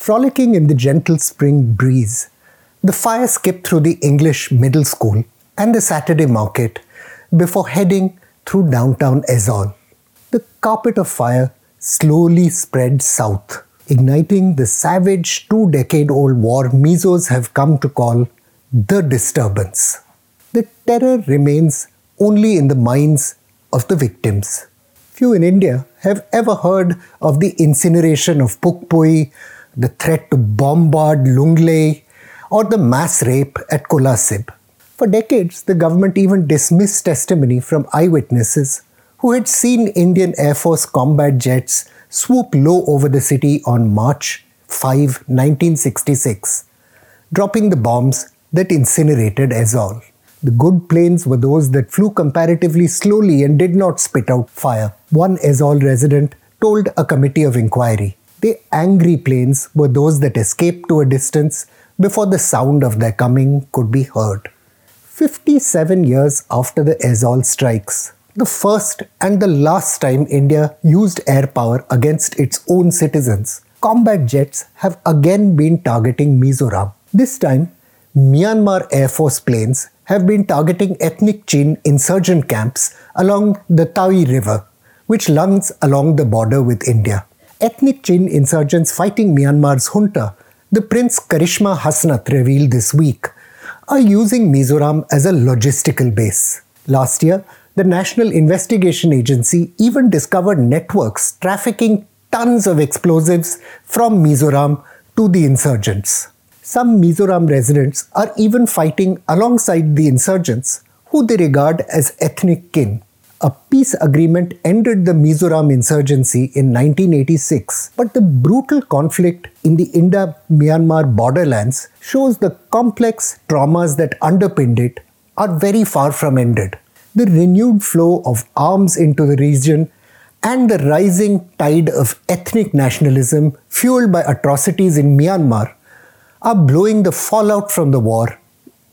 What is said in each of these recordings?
Frolicking in the gentle spring breeze, the fire skipped through the English middle school and the Saturday market before heading through downtown Aizawl. The carpet of fire slowly spread south, igniting the savage two decade old war Mizos have come to call the disturbance. The terror remains only in the minds of the victims. Few in India have ever heard of the incineration of Phukpui, the threat to bombard Lunglei, or the mass rape at Kolasib. For decades, the government even dismissed testimony from eyewitnesses who had seen Indian Air Force combat jets swoop low over the city on March 5, 1966, dropping the bombs that incinerated Aizawl. The good planes were those that flew comparatively slowly and did not spit out fire. One Aizawl resident told a committee of inquiry. The angry planes were those that escaped to a distance before the sound of their coming could be heard. 57 years after the Aizawl strikes, the first and the last time India used air power against its own citizens, combat jets have again been targeting Mizoram. This time, Myanmar Air Force planes have been targeting ethnic Chin insurgent camps along the Tiau River, which runs along the border with India. Ethnic Chin insurgents fighting Myanmar's junta the Print's Karishma Hasnat revealed this week, are using Mizoram as a logistical base. Last year, the National Investigation Agency even discovered networks trafficking tons of explosives from Mizoram to the insurgents. Some Mizoram residents are even fighting alongside the insurgents, who they regard as ethnic kin. A peace agreement ended the Mizoram insurgency in 1986, but the brutal conflict in the India Myanmar borderlands shows the complex traumas that underpinned it are very far from ended. The renewed flow of arms into the region and the rising tide of ethnic nationalism fueled by atrocities in Myanmar are blowing the fallout from the war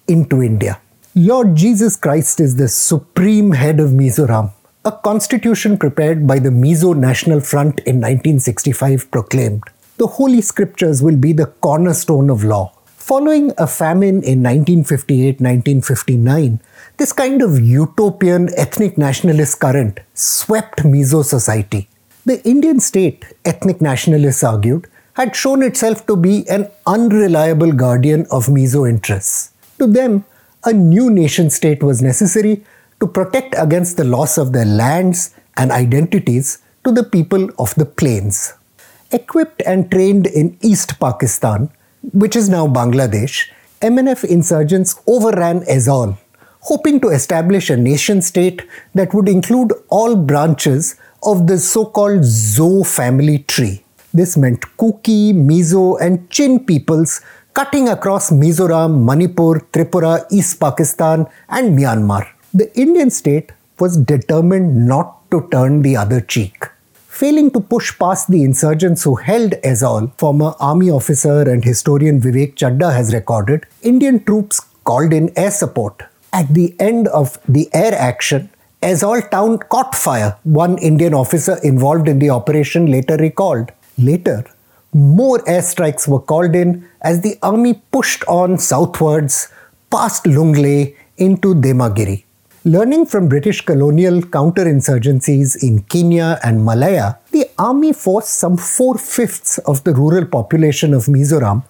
into India. Lord Jesus Christ is the supreme head of Mizoram. A constitution prepared by the Mizo National Front in 1965 proclaimed the Holy Scriptures will be the cornerstone of law. Following a famine in 1958 1959, this kind of utopian ethnic nationalist current swept Mizo society. The Indian state, ethnic nationalists argued, had shown itself to be an unreliable guardian of Mizo interests. To them, a new nation state was necessary to protect against the loss of their lands and identities to the people of the plains. Equipped and trained in East Pakistan, which is now Bangladesh, MNF insurgents overran Aizawl, hoping to establish a nation state that would include all branches of the so called Zo family tree. This meant Kuki, Mizo, and Chin peoples cutting across Mizoram, Manipur, Tripura, East Pakistan, and Myanmar. The Indian state was determined not to turn the other cheek. Failing to push past the insurgents who held Aizawl, former army officer and historian Vivek Chadda has recorded, Indian troops called in air support. At the end of the air action, Aizawl town caught fire, one Indian officer involved in the operation later recalled. Later, more airstrikes were called in as the army pushed on southwards past Lunglei into Demagiri. Learning from British colonial counterinsurgencies in Kenya and Malaya, the army forced some four fifths of the rural population of Mizoram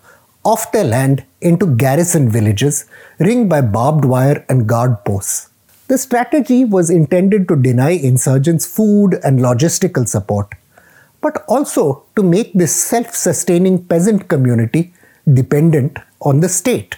off their land into garrison villages ringed by barbed wire and guard posts. The strategy was intended to deny insurgents food and logistical support but also to make this self sustaining peasant community dependent on the state.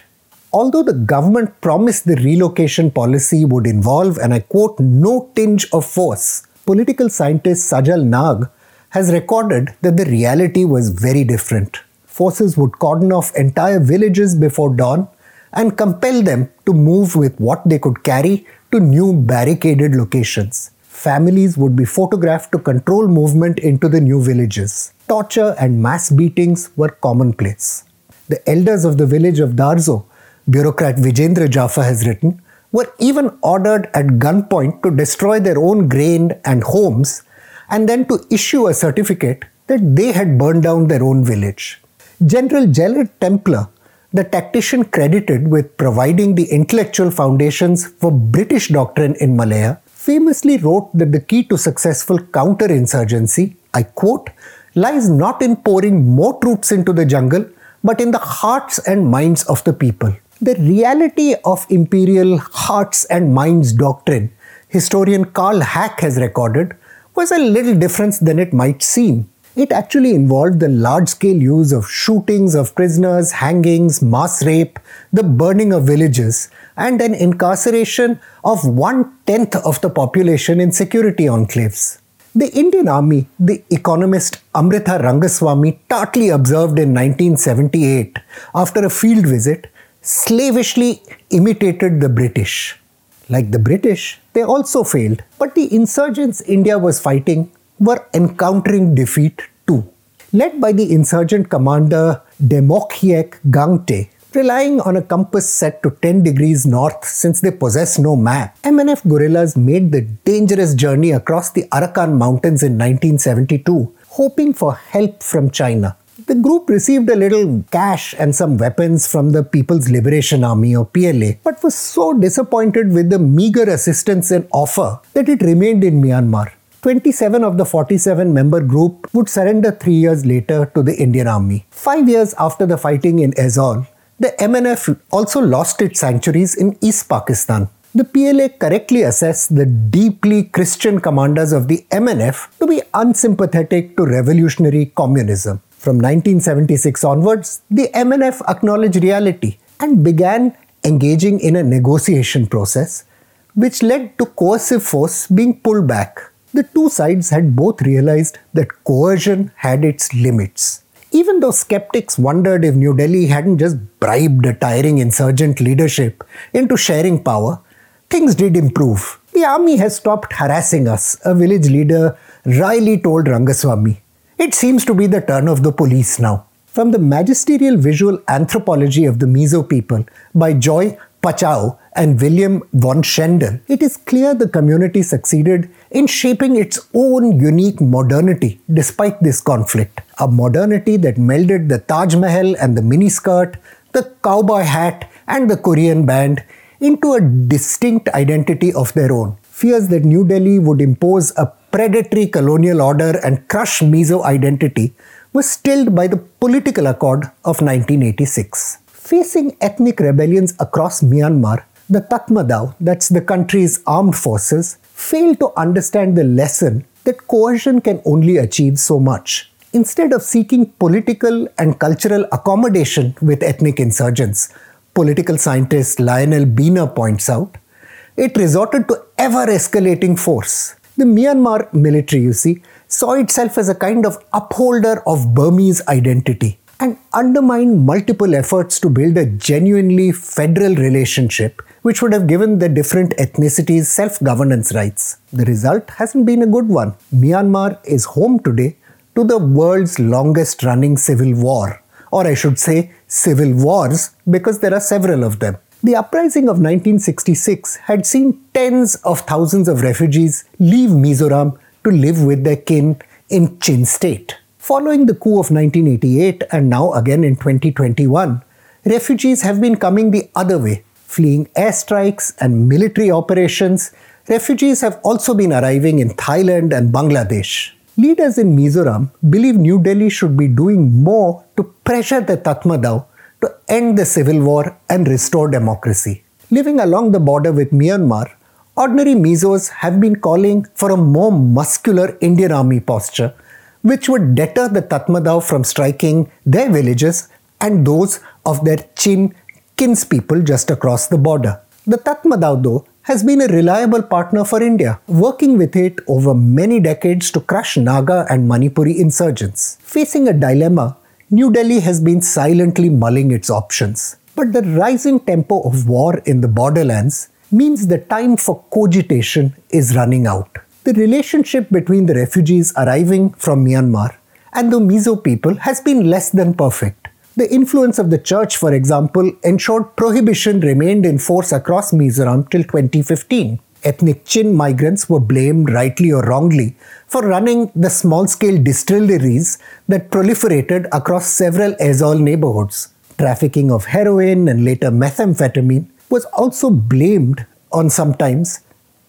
Although the government promised the relocation policy would involve, and I quote, no tinge of force, political scientist Sajal Nag has recorded that the reality was very different. Forces would cordon off entire villages before dawn and compel them to move with what they could carry to new barricaded locations families would be photographed to control movement into the new villages. Torture and mass beatings were commonplace. The elders of the village of Darzo, bureaucrat Vijendra Jafa has written, were even ordered at gunpoint to destroy their own grain and homes and then to issue a certificate that they had burned down their own village. General Gerald Templer, the tactician credited with providing the intellectual foundations for British doctrine in Malaya, famously wrote that the key to successful counterinsurgency, I quote, lies not in pouring more troops into the jungle, but in the hearts and minds of the people. The reality of imperial hearts and minds doctrine, historian Karl Hack has recorded, was a little different than it might seem. It actually involved the large scale use of shootings of prisoners, hangings, mass rape, the burning of villages, and an incarceration of one tenth of the population in security enclaves. The Indian Army, the economist Amrita Rangasami tartly observed in 1978 after a field visit, slavishly imitated the British. Like the British, they also failed, but the insurgents India was fighting were encountering defeat too. Led by the insurgent commander Demokhyek Gangte, relying on a compass set to 10 degrees north since they possess no map, MNF guerrillas made the dangerous journey across the Arakan Mountains in 1972, hoping for help from China. The group received a little cash and some weapons from the People's Liberation Army or PLA, but was so disappointed with the meager assistance and offer that it remained in Myanmar. 27 of the 47 member group would surrender three years later to the Indian Army. Five years after the fighting in Aizawl, the MNF also lost its sanctuaries in East Pakistan. The PLA correctly assessed the deeply Christian commanders of the MNF to be unsympathetic to revolutionary communism. From 1976 onwards, the MNF acknowledged reality and began engaging in a negotiation process, which led to coercive force being pulled back the two sides had both realized that coercion had its limits. Even though skeptics wondered if New Delhi hadn't just bribed a tiring insurgent leadership into sharing power, things did improve. The army has stopped harassing us, a village leader wryly told Rangasami. It seems to be the turn of the police now. From the magisterial visual anthropology of the Mizo people by Joy Pachuau and Willem van Schendel, it is clear the community succeeded in shaping its own unique modernity despite this conflict. A modernity that melded the Taj Mahal and the miniskirt, the cowboy hat and the Korean band into a distinct identity of their own. Fears that New Delhi would impose a predatory colonial order and crush Mizo identity was stilled by the political accord of 1986. Facing ethnic rebellions across Myanmar, the Tatmadaw, that's the country's armed forces, failed to understand the lesson that coercion can only achieve so much. Instead of seeking political and cultural accommodation with ethnic insurgents, political scientist Lionel Beehner points out, it resorted to ever escalating force. The Myanmar military, you see, saw itself as a kind of upholder of Burmese identity and undermined multiple efforts to build a genuinely federal relationship which would have given the different ethnicities self governance rights. The result hasn't been a good one. Myanmar is home today to the world's longest running civil war, or I should say, civil wars, because there are several of them. The uprising of 1966 had seen tens of thousands of refugees leave Mizoram to live with their kin in Chin state. Following the coup of 1988 and now again in 2021, refugees have been coming the other way. Fleeing airstrikes and military operations, refugees have also been arriving in Thailand and Bangladesh. Leaders in Mizoram believe New Delhi should be doing more to pressure the Tatmadaw to end the civil war and restore democracy. Living along the border with Myanmar, ordinary Mizos have been calling for a more muscular Indian Army posture which would deter the Tatmadaw from striking their villages and those of their Chin kinspeople just across the border. The Tatmadaw, though, has been a reliable partner for India, working with it over many decades to crush Naga and Manipuri insurgents. Facing a dilemma, New Delhi has been silently mulling its options. But the rising tempo of war in the borderlands means the time for cogitation is running out. The relationship between the refugees arriving from Myanmar and the Mizo people has been less than perfect. The influence of the church, for example, ensured prohibition remained in force across Mizoram till 2015. ethnic Chin migrants were blamed, rightly or wrongly, for running the small scale distilleries that proliferated across several Aizawl neighborhoods. Trafficking of heroin and later methamphetamine was also blamed on sometimes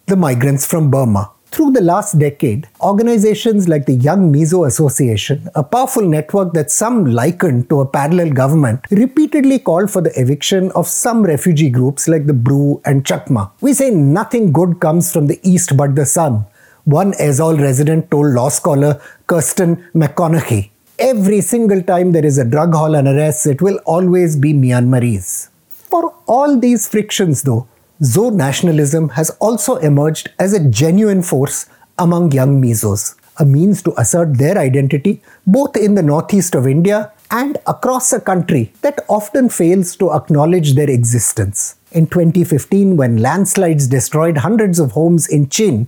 the migrants from Burma. Through the last decade, organizations like the Young Mizo Association, a powerful network that some likened to a parallel government, repeatedly called for the eviction of some refugee groups like the Bru and Chakma. We say nothing good comes from the east but the sun. One Aizawl resident told law scholar Kirsten McConnachie. Every single time there is a drug haul and arrest, it will always be Myanmarese. For all these frictions, though, Zo nationalism has also emerged as a genuine force among young Mizos, a means to assert their identity both in the northeast of India and across a country that often fails to acknowledge their existence. In 2015, when landslides destroyed hundreds of homes in Chin,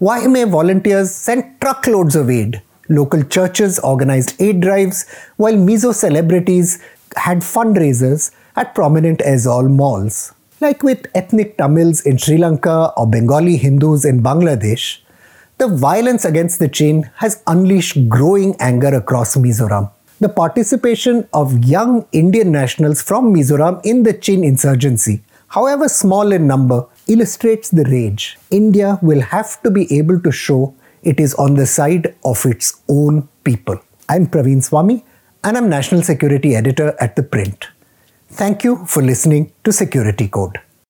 YMA volunteers sent truckloads of aid. Local churches organized aid drives, while Mizo celebrities had fundraisers at prominent Aizawl malls. Like with ethnic Tamils in Sri Lanka or Bengali Hindus in Bangladesh, the violence against the Chin has unleashed growing anger across Mizoram. The participation of young Indian nationals from Mizoram in the Chin insurgency, however small in number, illustrates the rage. India will have to be able to show it is on the side of its own people. I'm Praveen Swami and I'm National Security Editor at The Print. Thank you for listening to Security Code.